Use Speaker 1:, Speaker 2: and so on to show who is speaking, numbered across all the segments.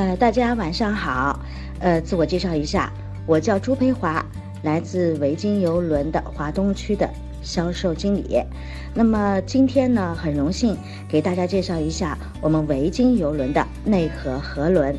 Speaker 1: 呃，大家晚上好。呃，自我介绍一下，我叫朱培华，来自维京邮轮的华东区的销售经理。那么今天呢，很荣幸给大家介绍一下我们维京邮轮的内核河轮。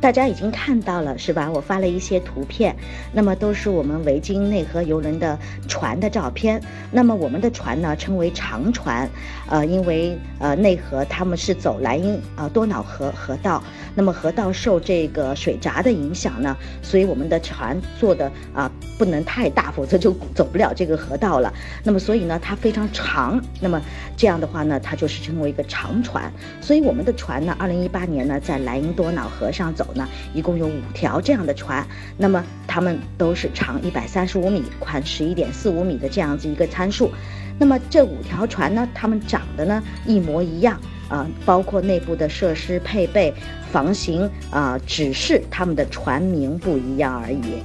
Speaker 1: 大家已经看到了是吧？我发了一些图片，那么都是我们维京内河游轮的船的照片。那么我们的船呢称为长船，呃，因为呃内河他们是走莱茵啊多瑙河河道，那么河道受这个水闸的影响呢，所以我们的船做的啊不能太大，否则就走不了这个河道了。那么所以呢它非常长，那么这样的话呢它就是称为一个长船。所以我们的船呢，二零一八年呢在莱茵多瑙河上走。呢，一共有五条这样的船，那么它们都是长一百三十五米，宽十一点四五米的这样子一个参数。那么这五条船呢，它们长得呢一模一样啊，包括内部的设施配备、房型啊，只是它们的船名不一样而已。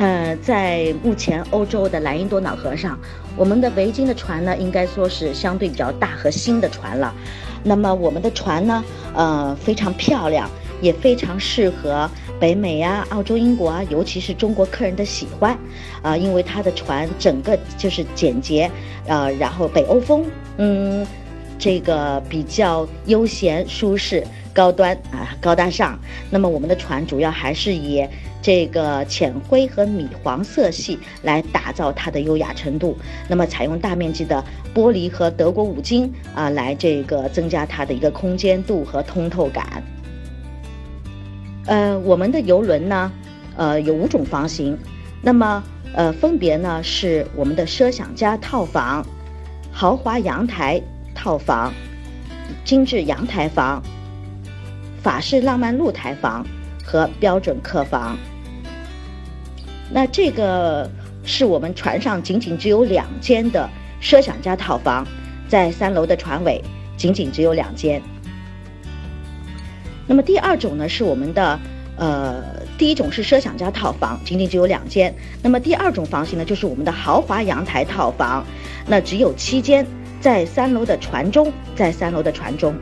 Speaker 1: 呃，在目前欧洲的莱茵多瑙河上，我们的维京的船呢，应该说是相对比较大和新的船了。那么我们的船呢，呃，非常漂亮，也非常适合北美啊、澳洲、英国啊，尤其是中国客人的喜欢，啊，因为它的船整个就是简洁，呃，然后北欧风，嗯，这个比较悠闲舒适。高端啊，高大上。那么我们的船主要还是以这个浅灰和米黄色系来打造它的优雅程度。那么采用大面积的玻璃和德国五金啊，来这个增加它的一个空间度和通透感。呃，我们的游轮呢，呃，有五种房型。那么呃，分别呢是我们的奢享家套房、豪华阳台套房、精致阳台房。法式浪漫露台房和标准客房。那这个是我们船上仅仅只有两间的奢享家套房，在三楼的船尾，仅仅只有两间。那么第二种呢，是我们的呃，第一种是奢享家套房，仅仅只有两间。那么第二种房型呢，就是我们的豪华阳台套房，那只有七间，在三楼的船中，在三楼的船中。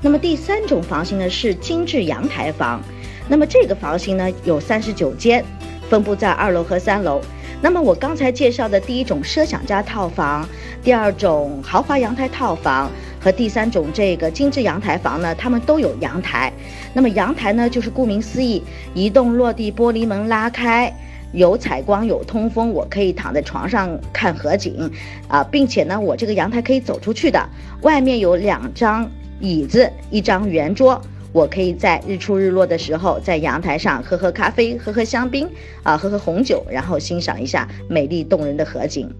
Speaker 1: 那么第三种房型呢是精致阳台房，那么这个房型呢有三十九间，分布在二楼和三楼。那么我刚才介绍的第一种奢享家套房，第二种豪华阳台套房和第三种这个精致阳台房呢，它们都有阳台。那么阳台呢就是顾名思义，移动落地玻璃门拉开，有采光有通风，我可以躺在床上看河景，啊，并且呢我这个阳台可以走出去的，外面有两张。椅子一张圆桌，我可以在日出日落的时候，在阳台上喝喝咖啡，喝喝香槟，啊，喝喝红酒，然后欣赏一下美丽动人的河景。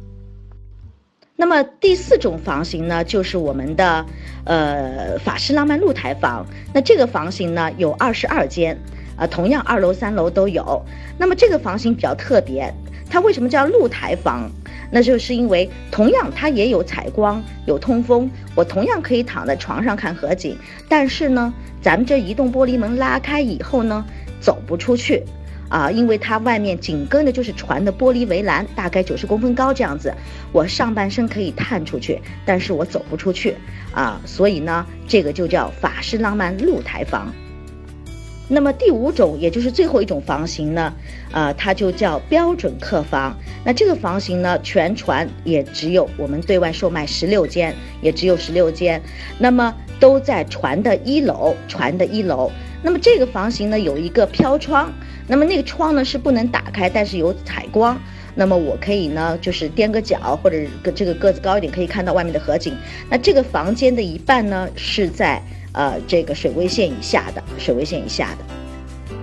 Speaker 1: 那么第四种房型呢，就是我们的呃法式浪漫露台房。那这个房型呢有二十二间，啊，同样二楼三楼都有。那么这个房型比较特别，它为什么叫露台房？那就是因为同样它也有采光有通风，我同样可以躺在床上看河景，但是呢，咱们这移动玻璃门拉开以后呢，走不出去，啊，因为它外面紧跟的就是船的玻璃围栏，大概九十公分高这样子，我上半身可以探出去，但是我走不出去，啊，所以呢，这个就叫法式浪漫露台房。那么第五种，也就是最后一种房型呢，啊，它就叫标准客房。那这个房型呢，全船也只有我们对外售卖十六间，也只有十六间。那么都在船的一楼，船的一楼。那么这个房型呢，有一个飘窗，那么那个窗呢是不能打开，但是有采光。那么我可以呢，就是踮个脚或者个这个个子高一点，可以看到外面的河景。那这个房间的一半呢是在。呃，这个水位线以下的，水位线以下的，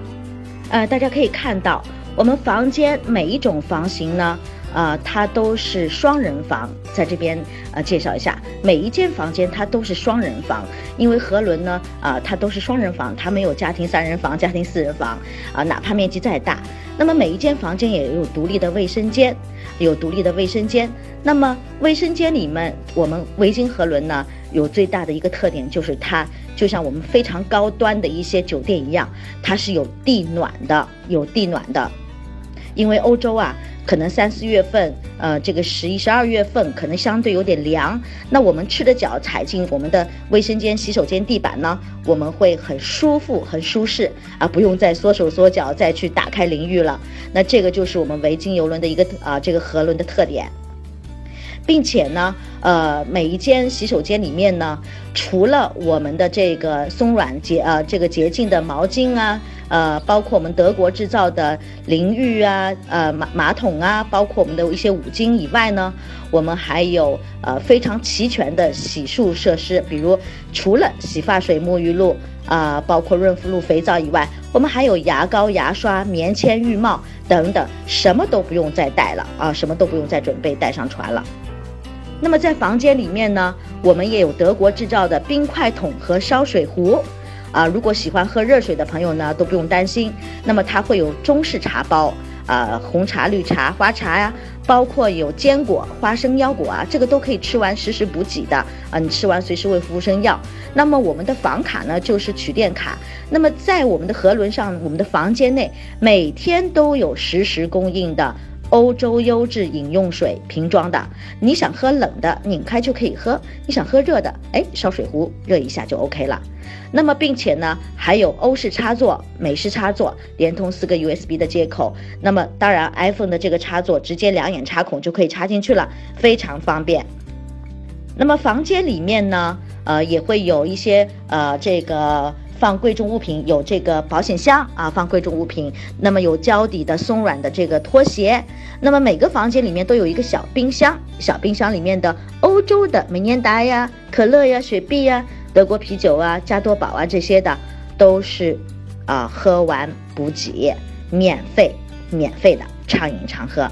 Speaker 1: 呃，大家可以看到，我们房间每一种房型呢，呃，它都是双人房，在这边呃介绍一下，每一间房间它都是双人房，因为河轮呢，啊，它都是双人房，它没有家庭三人房、家庭四人房，啊，哪怕面积再大，那么每一间房间也有独立的卫生间，有独立的卫生间，那么卫生间里面，我们维京河轮呢，有最大的一个特点就是它。就像我们非常高端的一些酒店一样，它是有地暖的，有地暖的。因为欧洲啊，可能三四月份，呃，这个十一、十二月份可能相对有点凉。那我们赤着脚踩进我们的卫生间、洗手间地板呢，我们会很舒服、很舒适啊，不用再缩手缩脚再去打开淋浴了。那这个就是我们维京游轮的一个啊，这个河轮的特点。并且呢，呃，每一间洗手间里面呢，除了我们的这个松软洁呃这个洁净的毛巾啊，呃，包括我们德国制造的淋浴啊，呃马马桶啊，包括我们的一些五金以外呢，我们还有呃非常齐全的洗漱设施，比如除了洗发水、沐浴露啊，包括润肤露、肥皂以外，我们还有牙膏、牙刷、棉签、浴帽等等，什么都不用再带了啊，什么都不用再准备带上船了。那么在房间里面呢，我们也有德国制造的冰块桶和烧水壶，啊，如果喜欢喝热水的朋友呢，都不用担心。那么它会有中式茶包，啊，红茶、绿茶、花茶呀，包括有坚果、花生、腰果啊，这个都可以吃完实时补给的，啊，你吃完随时喂服务生要。那么我们的房卡呢，就是取电卡。那么在我们的河轮上，我们的房间内每天都有实时供应的。欧洲优质饮用水瓶装的，你想喝冷的，拧开就可以喝；你想喝热的，哎，烧水壶热一下就 OK 了。那么，并且呢，还有欧式插座、美式插座，连通四个 USB 的接口。那么，当然 iPhone 的这个插座直接两眼插孔就可以插进去了，非常方便。那么，房间里面呢，呃，也会有一些呃这个。放贵重物品有这个保险箱啊，放贵重物品。那么有胶底的松软的这个拖鞋。那么每个房间里面都有一个小冰箱，小冰箱里面的欧洲的美年达呀、可乐呀、雪碧呀、德国啤酒啊、加多宝啊这些的，都是啊喝完补给，免费免费的畅饮畅喝。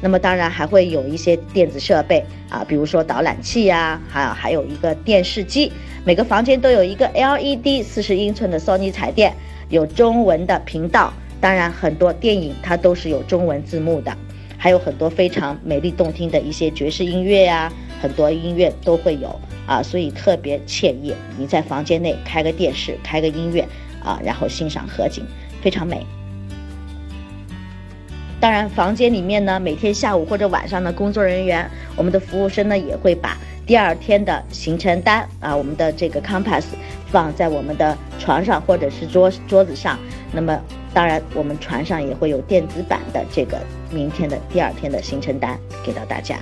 Speaker 1: 那么当然还会有一些电子设备啊，比如说导览器呀，还有还有一个电视机。每个房间都有一个 LED 四十英寸的索尼彩电，有中文的频道。当然，很多电影它都是有中文字幕的，还有很多非常美丽动听的一些爵士音乐呀，很多音乐都会有啊，所以特别惬意。你在房间内开个电视，开个音乐啊，然后欣赏河景，非常美。当然，房间里面呢，每天下午或者晚上的工作人员，我们的服务生呢，也会把。第二天的行程单啊，我们的这个 compass 放在我们的床上或者是桌桌子上。那么，当然我们船上也会有电子版的这个明天的第二天的行程单给到大家。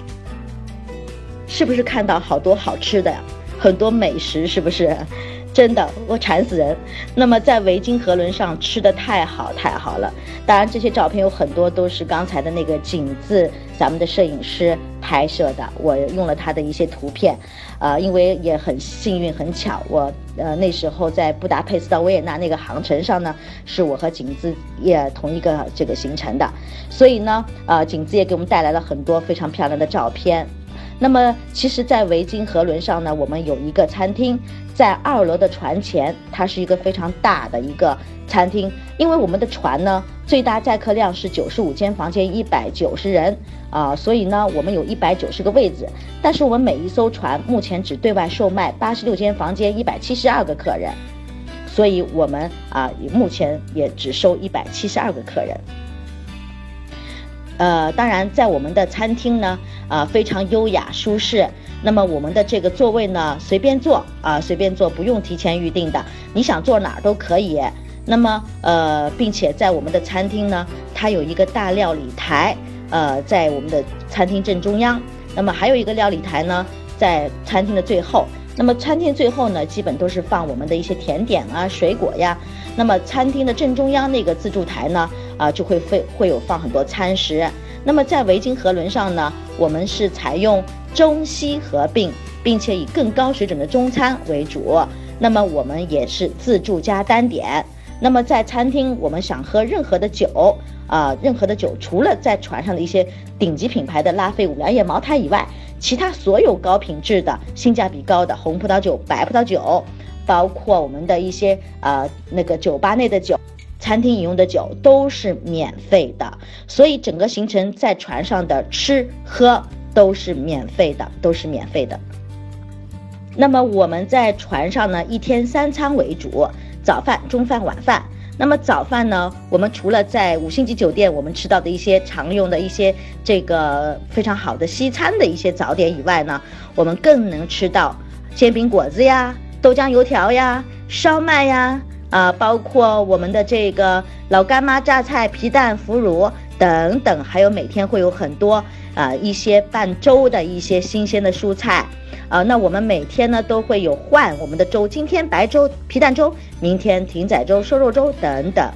Speaker 1: 是不是看到好多好吃的呀？很多美食是不是？真的，我馋死人。那么在维京河轮上吃的太好太好了。当然，这些照片有很多都是刚才的那个景字，咱们的摄影师拍摄的。我用了他的一些图片，呃，因为也很幸运很巧，我呃那时候在布达佩斯到维也纳那个航程上呢，是我和景字也同一个这个行程的，所以呢，呃，景字也给我们带来了很多非常漂亮的照片。那么，其实，在维京河轮上呢，我们有一个餐厅，在二楼的船前，它是一个非常大的一个餐厅。因为我们的船呢，最大载客量是九十五间房间，一百九十人啊，所以呢，我们有一百九十个位子。但是我们每一艘船目前只对外售卖八十六间房间，一百七十二个客人，所以我们啊，目前也只收一百七十二个客人。呃，当然，在我们的餐厅呢，啊，非常优雅舒适。那么我们的这个座位呢，随便坐啊，随便坐，不用提前预定的，你想坐哪儿都可以。那么，呃，并且在我们的餐厅呢，它有一个大料理台，呃，在我们的餐厅正中央。那么还有一个料理台呢，在餐厅的最后。那么餐厅最后呢，基本都是放我们的一些甜点啊、水果呀。那么餐厅的正中央那个自助台呢？啊，就会会会有放很多餐食。那么在维京河轮上呢，我们是采用中西合并，并且以更高水准的中餐为主。那么我们也是自助加单点。那么在餐厅，我们想喝任何的酒啊，任何的酒，除了在船上的一些顶级品牌的拉菲、五粮液、茅台以外，其他所有高品质的、性价比高的红葡萄酒、白葡萄酒，包括我们的一些啊那个酒吧内的酒。餐厅饮用的酒都是免费的，所以整个行程在船上的吃喝都是免费的，都是免费的。那么我们在船上呢，一天三餐为主，早饭、中饭、晚饭。那么早饭呢，我们除了在五星级酒店我们吃到的一些常用的一些这个非常好的西餐的一些早点以外呢，我们更能吃到煎饼果子呀、豆浆油条呀、烧麦呀，啊，包括我们的这个老干妈榨菜、皮蛋腐乳等等，还有每天会有很多啊一些拌粥的一些新鲜的蔬菜。啊，那我们每天呢都会有换我们的粥，今天白粥、皮蛋粥，明天艇仔粥、瘦肉粥等等。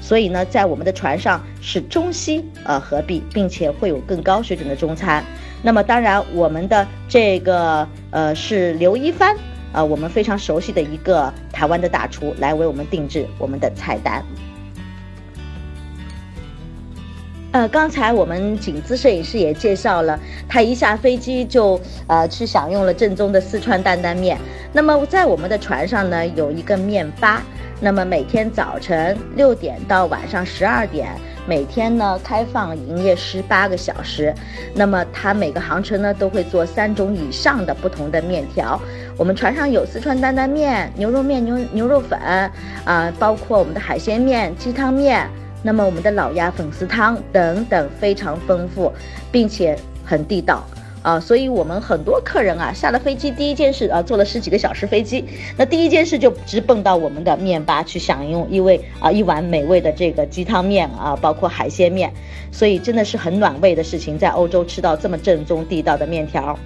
Speaker 1: 所以呢，在我们的船上是中西呃合璧，并且会有更高水准的中餐。那么当然，我们的这个呃是刘一帆呃，我们非常熟悉的一个台湾的大厨来为我们定制我们的菜单。呃，刚才我们景姿摄影师也介绍了，他一下飞机就呃去享用了正宗的四川担担面。那么在我们的船上呢，有一个面吧，那么每天早晨六点到晚上十二点，每天呢开放营业十八个小时。那么它每个航程呢都会做三种以上的不同的面条。我们船上有四川担担面、牛肉面、牛牛肉粉啊，包括我们的海鲜面、鸡汤面。那么我们的老鸭粉丝汤等等非常丰富，并且很地道啊，所以我们很多客人啊下了飞机第一件事啊坐了十几个小时飞机，那第一件事就直奔到我们的面吧去享用一位啊一碗美味的这个鸡汤面啊，包括海鲜面，所以真的是很暖胃的事情，在欧洲吃到这么正宗地道的面条。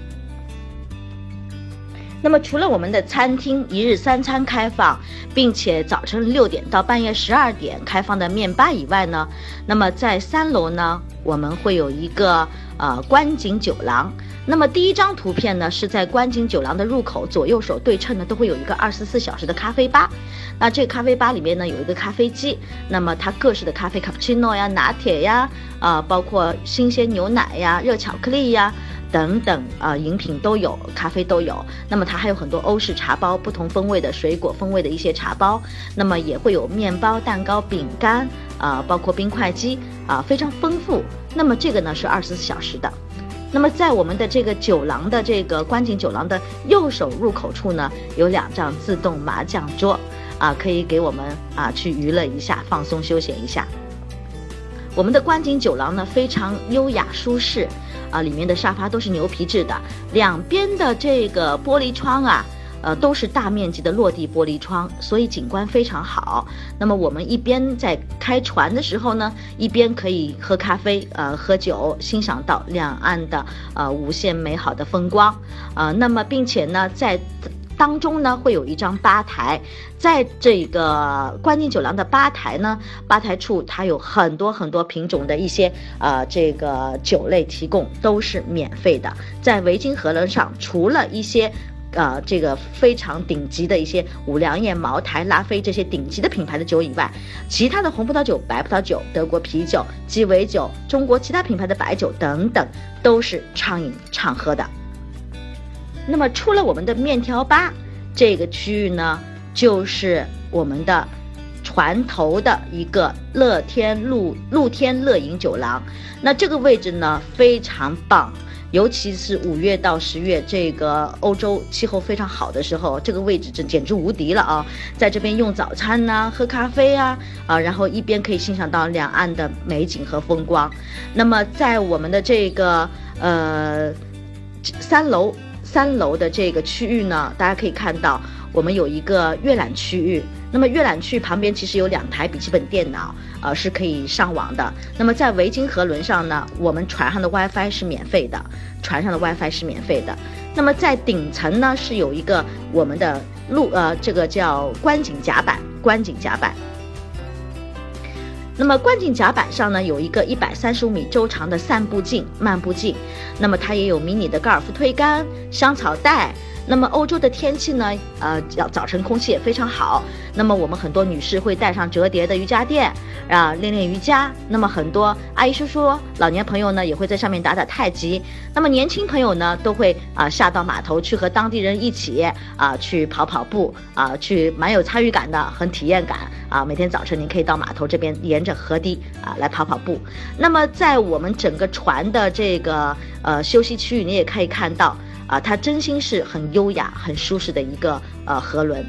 Speaker 1: 那么除了我们的餐厅一日三餐开放，并且早晨六点到半夜十二点开放的面吧以外呢，那么在三楼呢，我们会有一个呃观景酒廊。那么第一张图片呢，是在观景酒廊的入口左右手对称呢，都会有一个二十四小时的咖啡吧。那这个咖啡吧里面呢，有一个咖啡机，那么它各式的咖啡，卡布奇诺呀、拿铁呀，啊，包括新鲜牛奶呀、热巧克力呀。等等啊，饮品都有，咖啡都有。那么它还有很多欧式茶包，不同风味的水果风味的一些茶包。那么也会有面包、蛋糕、饼干啊，包括冰块机啊，非常丰富。那么这个呢是二十四小时的。那么在我们的这个酒廊的这个观景酒廊的右手入口处呢，有两张自动麻将桌啊，可以给我们啊去娱乐一下，放松休闲一下。我们的观景酒廊呢非常优雅舒适。啊，里面的沙发都是牛皮质的，两边的这个玻璃窗啊，呃，都是大面积的落地玻璃窗，所以景观非常好。那么我们一边在开船的时候呢，一边可以喝咖啡，呃，喝酒，欣赏到两岸的呃无限美好的风光，呃，那么并且呢，在。当中呢会有一张吧台，在这个观景酒廊的吧台呢，吧台处它有很多很多品种的一些呃这个酒类提供，都是免费的。在维京河轮上，除了一些呃这个非常顶级的一些五粮液、茅台、拉菲这些顶级的品牌的酒以外，其他的红葡萄酒、白葡萄酒、德国啤酒、鸡尾酒、中国其他品牌的白酒等等，都是畅饮畅喝的。那么，出了我们的面条吧这个区域呢，就是我们的船头的一个乐天露露天乐饮酒廊。那这个位置呢非常棒，尤其是五月到十月这个欧洲气候非常好的时候，这个位置真简直无敌了啊！在这边用早餐呐，喝咖啡啊，啊，然后一边可以欣赏到两岸的美景和风光。那么，在我们的这个呃三楼。三楼的这个区域呢，大家可以看到，我们有一个阅览区域。那么阅览区旁边其实有两台笔记本电脑，呃，是可以上网的。那么在维京河轮上呢，我们船上的 WiFi 是免费的，船上的 WiFi 是免费的。那么在顶层呢，是有一个我们的路，呃，这个叫观景甲板，观景甲板。那么观景甲板上呢，有一个一百三十五米周长的散步径、漫步径，那么它也有迷你的高尔夫推杆、香草袋。那么欧洲的天气呢？呃，早早晨空气也非常好。那么我们很多女士会带上折叠的瑜伽垫啊，练练瑜伽。那么很多阿姨叔叔、老年朋友呢，也会在上面打打太极。那么年轻朋友呢，都会啊下到码头去和当地人一起啊去跑跑步啊，去蛮有参与感的，很体验感啊。每天早晨您可以到码头这边沿着河堤啊来跑跑步。那么在我们整个船的这个呃休息区域，你也可以看到。啊，它真心是很优雅、很舒适的一个呃河轮。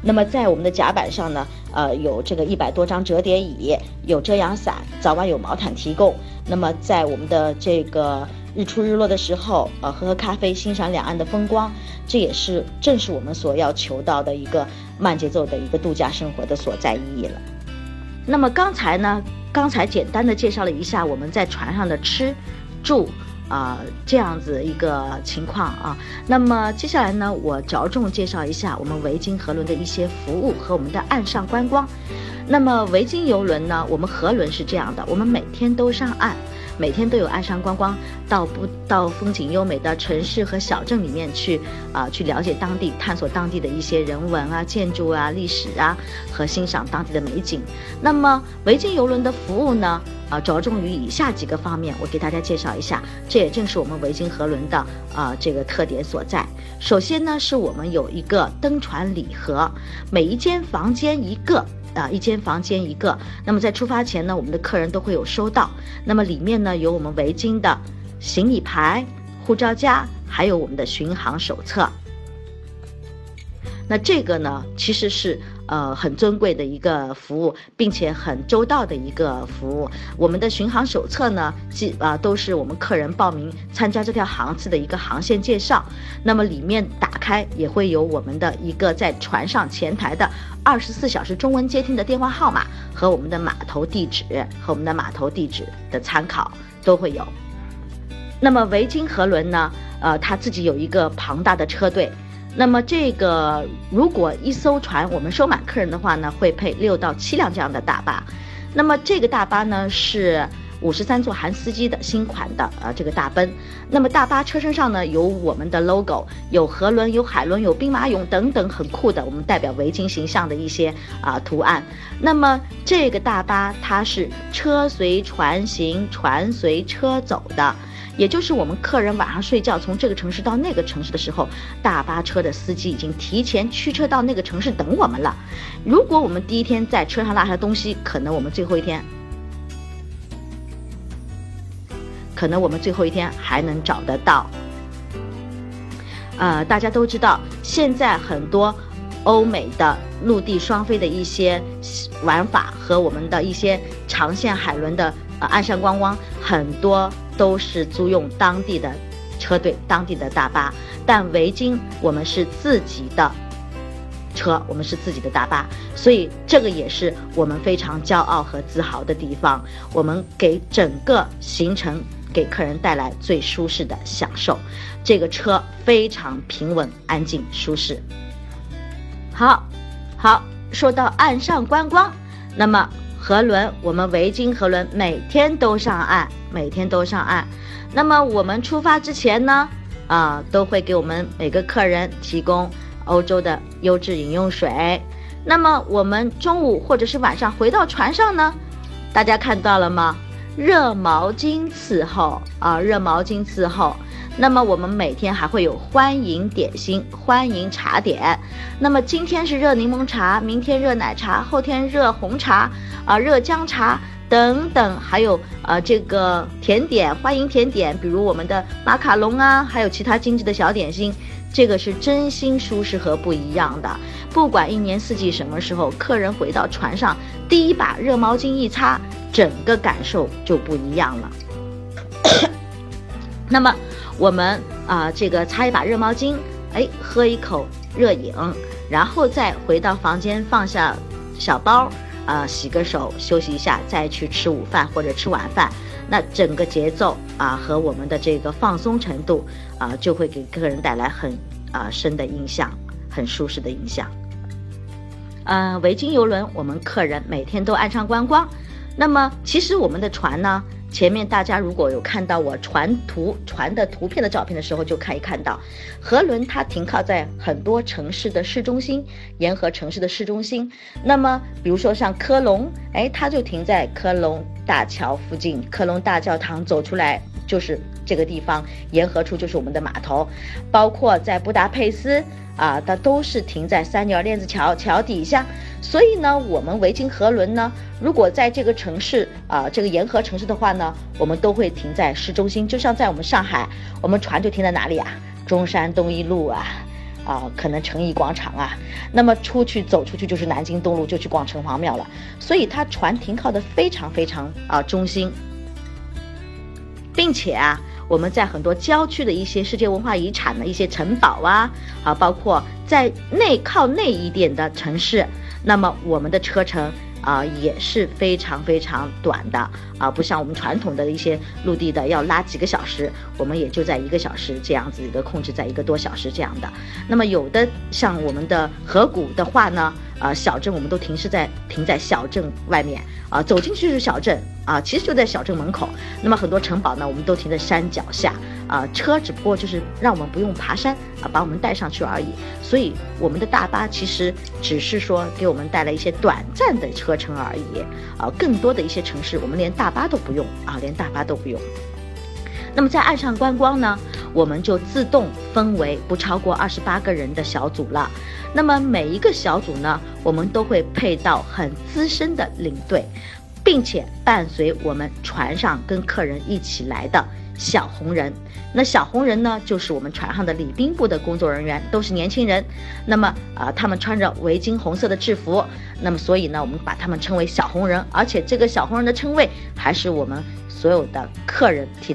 Speaker 1: 那么在我们的甲板上呢，呃，有这个一百多张折叠椅，有遮阳伞，早晚有毛毯提供。那么在我们的这个日出日落的时候，呃，喝喝咖啡，欣赏两岸的风光，这也是正是我们所要求到的一个慢节奏的一个度假生活的所在意义了。那么刚才呢，刚才简单的介绍了一下我们在船上的吃、住。啊，这样子一个情况啊。那么接下来呢，我着重介绍一下我们维京河轮的一些服务和我们的岸上观光。那么维京游轮呢，我们河轮是这样的，我们每天都上岸。每天都有岸上观光，到不到风景优美的城市和小镇里面去啊，去了解当地，探索当地的一些人文啊、建筑啊、历史啊，和欣赏当地的美景。那么维京游轮的服务呢，啊，着重于以下几个方面，我给大家介绍一下。这也正是我们维京河轮的啊这个特点所在。首先呢，是我们有一个登船礼盒，每一间房间一个。啊，一间房间一个。那么在出发前呢，我们的客人都会有收到。那么里面呢有我们围巾的行李牌、护照夹，还有我们的巡航手册。那这个呢，其实是。呃，很尊贵的一个服务，并且很周到的一个服务。我们的巡航手册呢，记啊都是我们客人报名参加这条航次的一个航线介绍。那么里面打开也会有我们的一个在船上前台的二十四小时中文接听的电话号码和我们的码头地址和我们的码头地址的参考都会有。那么维京河轮呢，呃，它自己有一个庞大的车队。那么这个，如果一艘船我们收满客人的话呢，会配六到七辆这样的大巴。那么这个大巴呢是五十三座含司机的新款的呃这个大奔。那么大巴车身上呢有我们的 logo，有河轮、有海轮、有兵马俑等等很酷的我们代表维京形象的一些啊图案。那么这个大巴它是车随船行，船随车走的。也就是我们客人晚上睡觉，从这个城市到那个城市的时候，大巴车的司机已经提前驱车到那个城市等我们了。如果我们第一天在车上落下东西，可能我们最后一天，可能我们最后一天还能找得到。呃，大家都知道，现在很多欧美的陆地双飞的一些玩法和我们的一些长线海轮的岸上观光很多。都是租用当地的车队、当地的大巴，但维京我们是自己的车，我们是自己的大巴，所以这个也是我们非常骄傲和自豪的地方。我们给整个行程给客人带来最舒适的享受，这个车非常平稳、安静、舒适。好，好，说到岸上观光，那么。河轮，我们维京河轮每天都上岸，每天都上岸。那么我们出发之前呢，啊，都会给我们每个客人提供欧洲的优质饮用水。那么我们中午或者是晚上回到船上呢，大家看到了吗？热毛巾伺候啊，热毛巾伺候。那么我们每天还会有欢迎点心、欢迎茶点。那么今天是热柠檬茶，明天热奶茶，后天热红茶，啊，热姜茶等等，还有呃这个甜点，欢迎甜点，比如我们的马卡龙啊，还有其他精致的小点心，这个是真心舒适和不一样的。不管一年四季什么时候，客人回到船上，第一把热毛巾一擦，整个感受就不一样了。那么。我们啊，这个擦一把热毛巾，哎，喝一口热饮，然后再回到房间放下小包，啊，洗个手，休息一下，再去吃午饭或者吃晚饭。那整个节奏啊和我们的这个放松程度啊，就会给客人带来很啊深的印象，很舒适的印象。嗯，维京游轮，我们客人每天都岸上观光。那么，其实我们的船呢？前面大家如果有看到我传图传的图片的照片的时候，就可以看到，河轮它停靠在很多城市的市中心，沿河城市的市中心。那么，比如说像科隆，哎，它就停在科隆大桥附近，科隆大教堂走出来就是这个地方，沿河处就是我们的码头。包括在布达佩斯。啊，它都是停在三鸟链子桥桥底下，所以呢，我们维京河轮呢，如果在这个城市啊，这个沿河城市的话呢，我们都会停在市中心。就像在我们上海，我们船就停在哪里啊？中山东一路啊，啊，可能诚义广场啊，那么出去走出去就是南京东路，就去逛城隍庙了。所以它船停靠的非常非常啊中心，并且啊，我们在很多郊区的一些世界文化遗产的一些城堡啊，啊，包括在内靠内一点的城市，那么我们的车程。啊，也是非常非常短的啊，不像我们传统的一些陆地的要拉几个小时，我们也就在一个小时这样子一个控制在一个多小时这样的。那么有的像我们的河谷的话呢？啊，小镇我们都停是在停在小镇外面啊，走进去就是小镇啊，其实就在小镇门口。那么很多城堡呢，我们都停在山脚下啊，车只不过就是让我们不用爬山啊，把我们带上去而已。所以我们的大巴其实只是说给我们带来一些短暂的车程而已啊，更多的一些城市我们连大巴都不用啊，连大巴都不用。那么在岸上观光呢，我们就自动分为不超过二十八个人的小组了。那么每一个小组呢，我们都会配到很资深的领队，并且伴随我们船上跟客人一起来的小红人。那小红人呢，就是我们船上的礼宾部的工作人员，都是年轻人。那么啊，他们穿着围巾红色的制服，那么所以呢，我们把他们称为小红人。而且这个小红人的称谓，还是我们所有的客人提。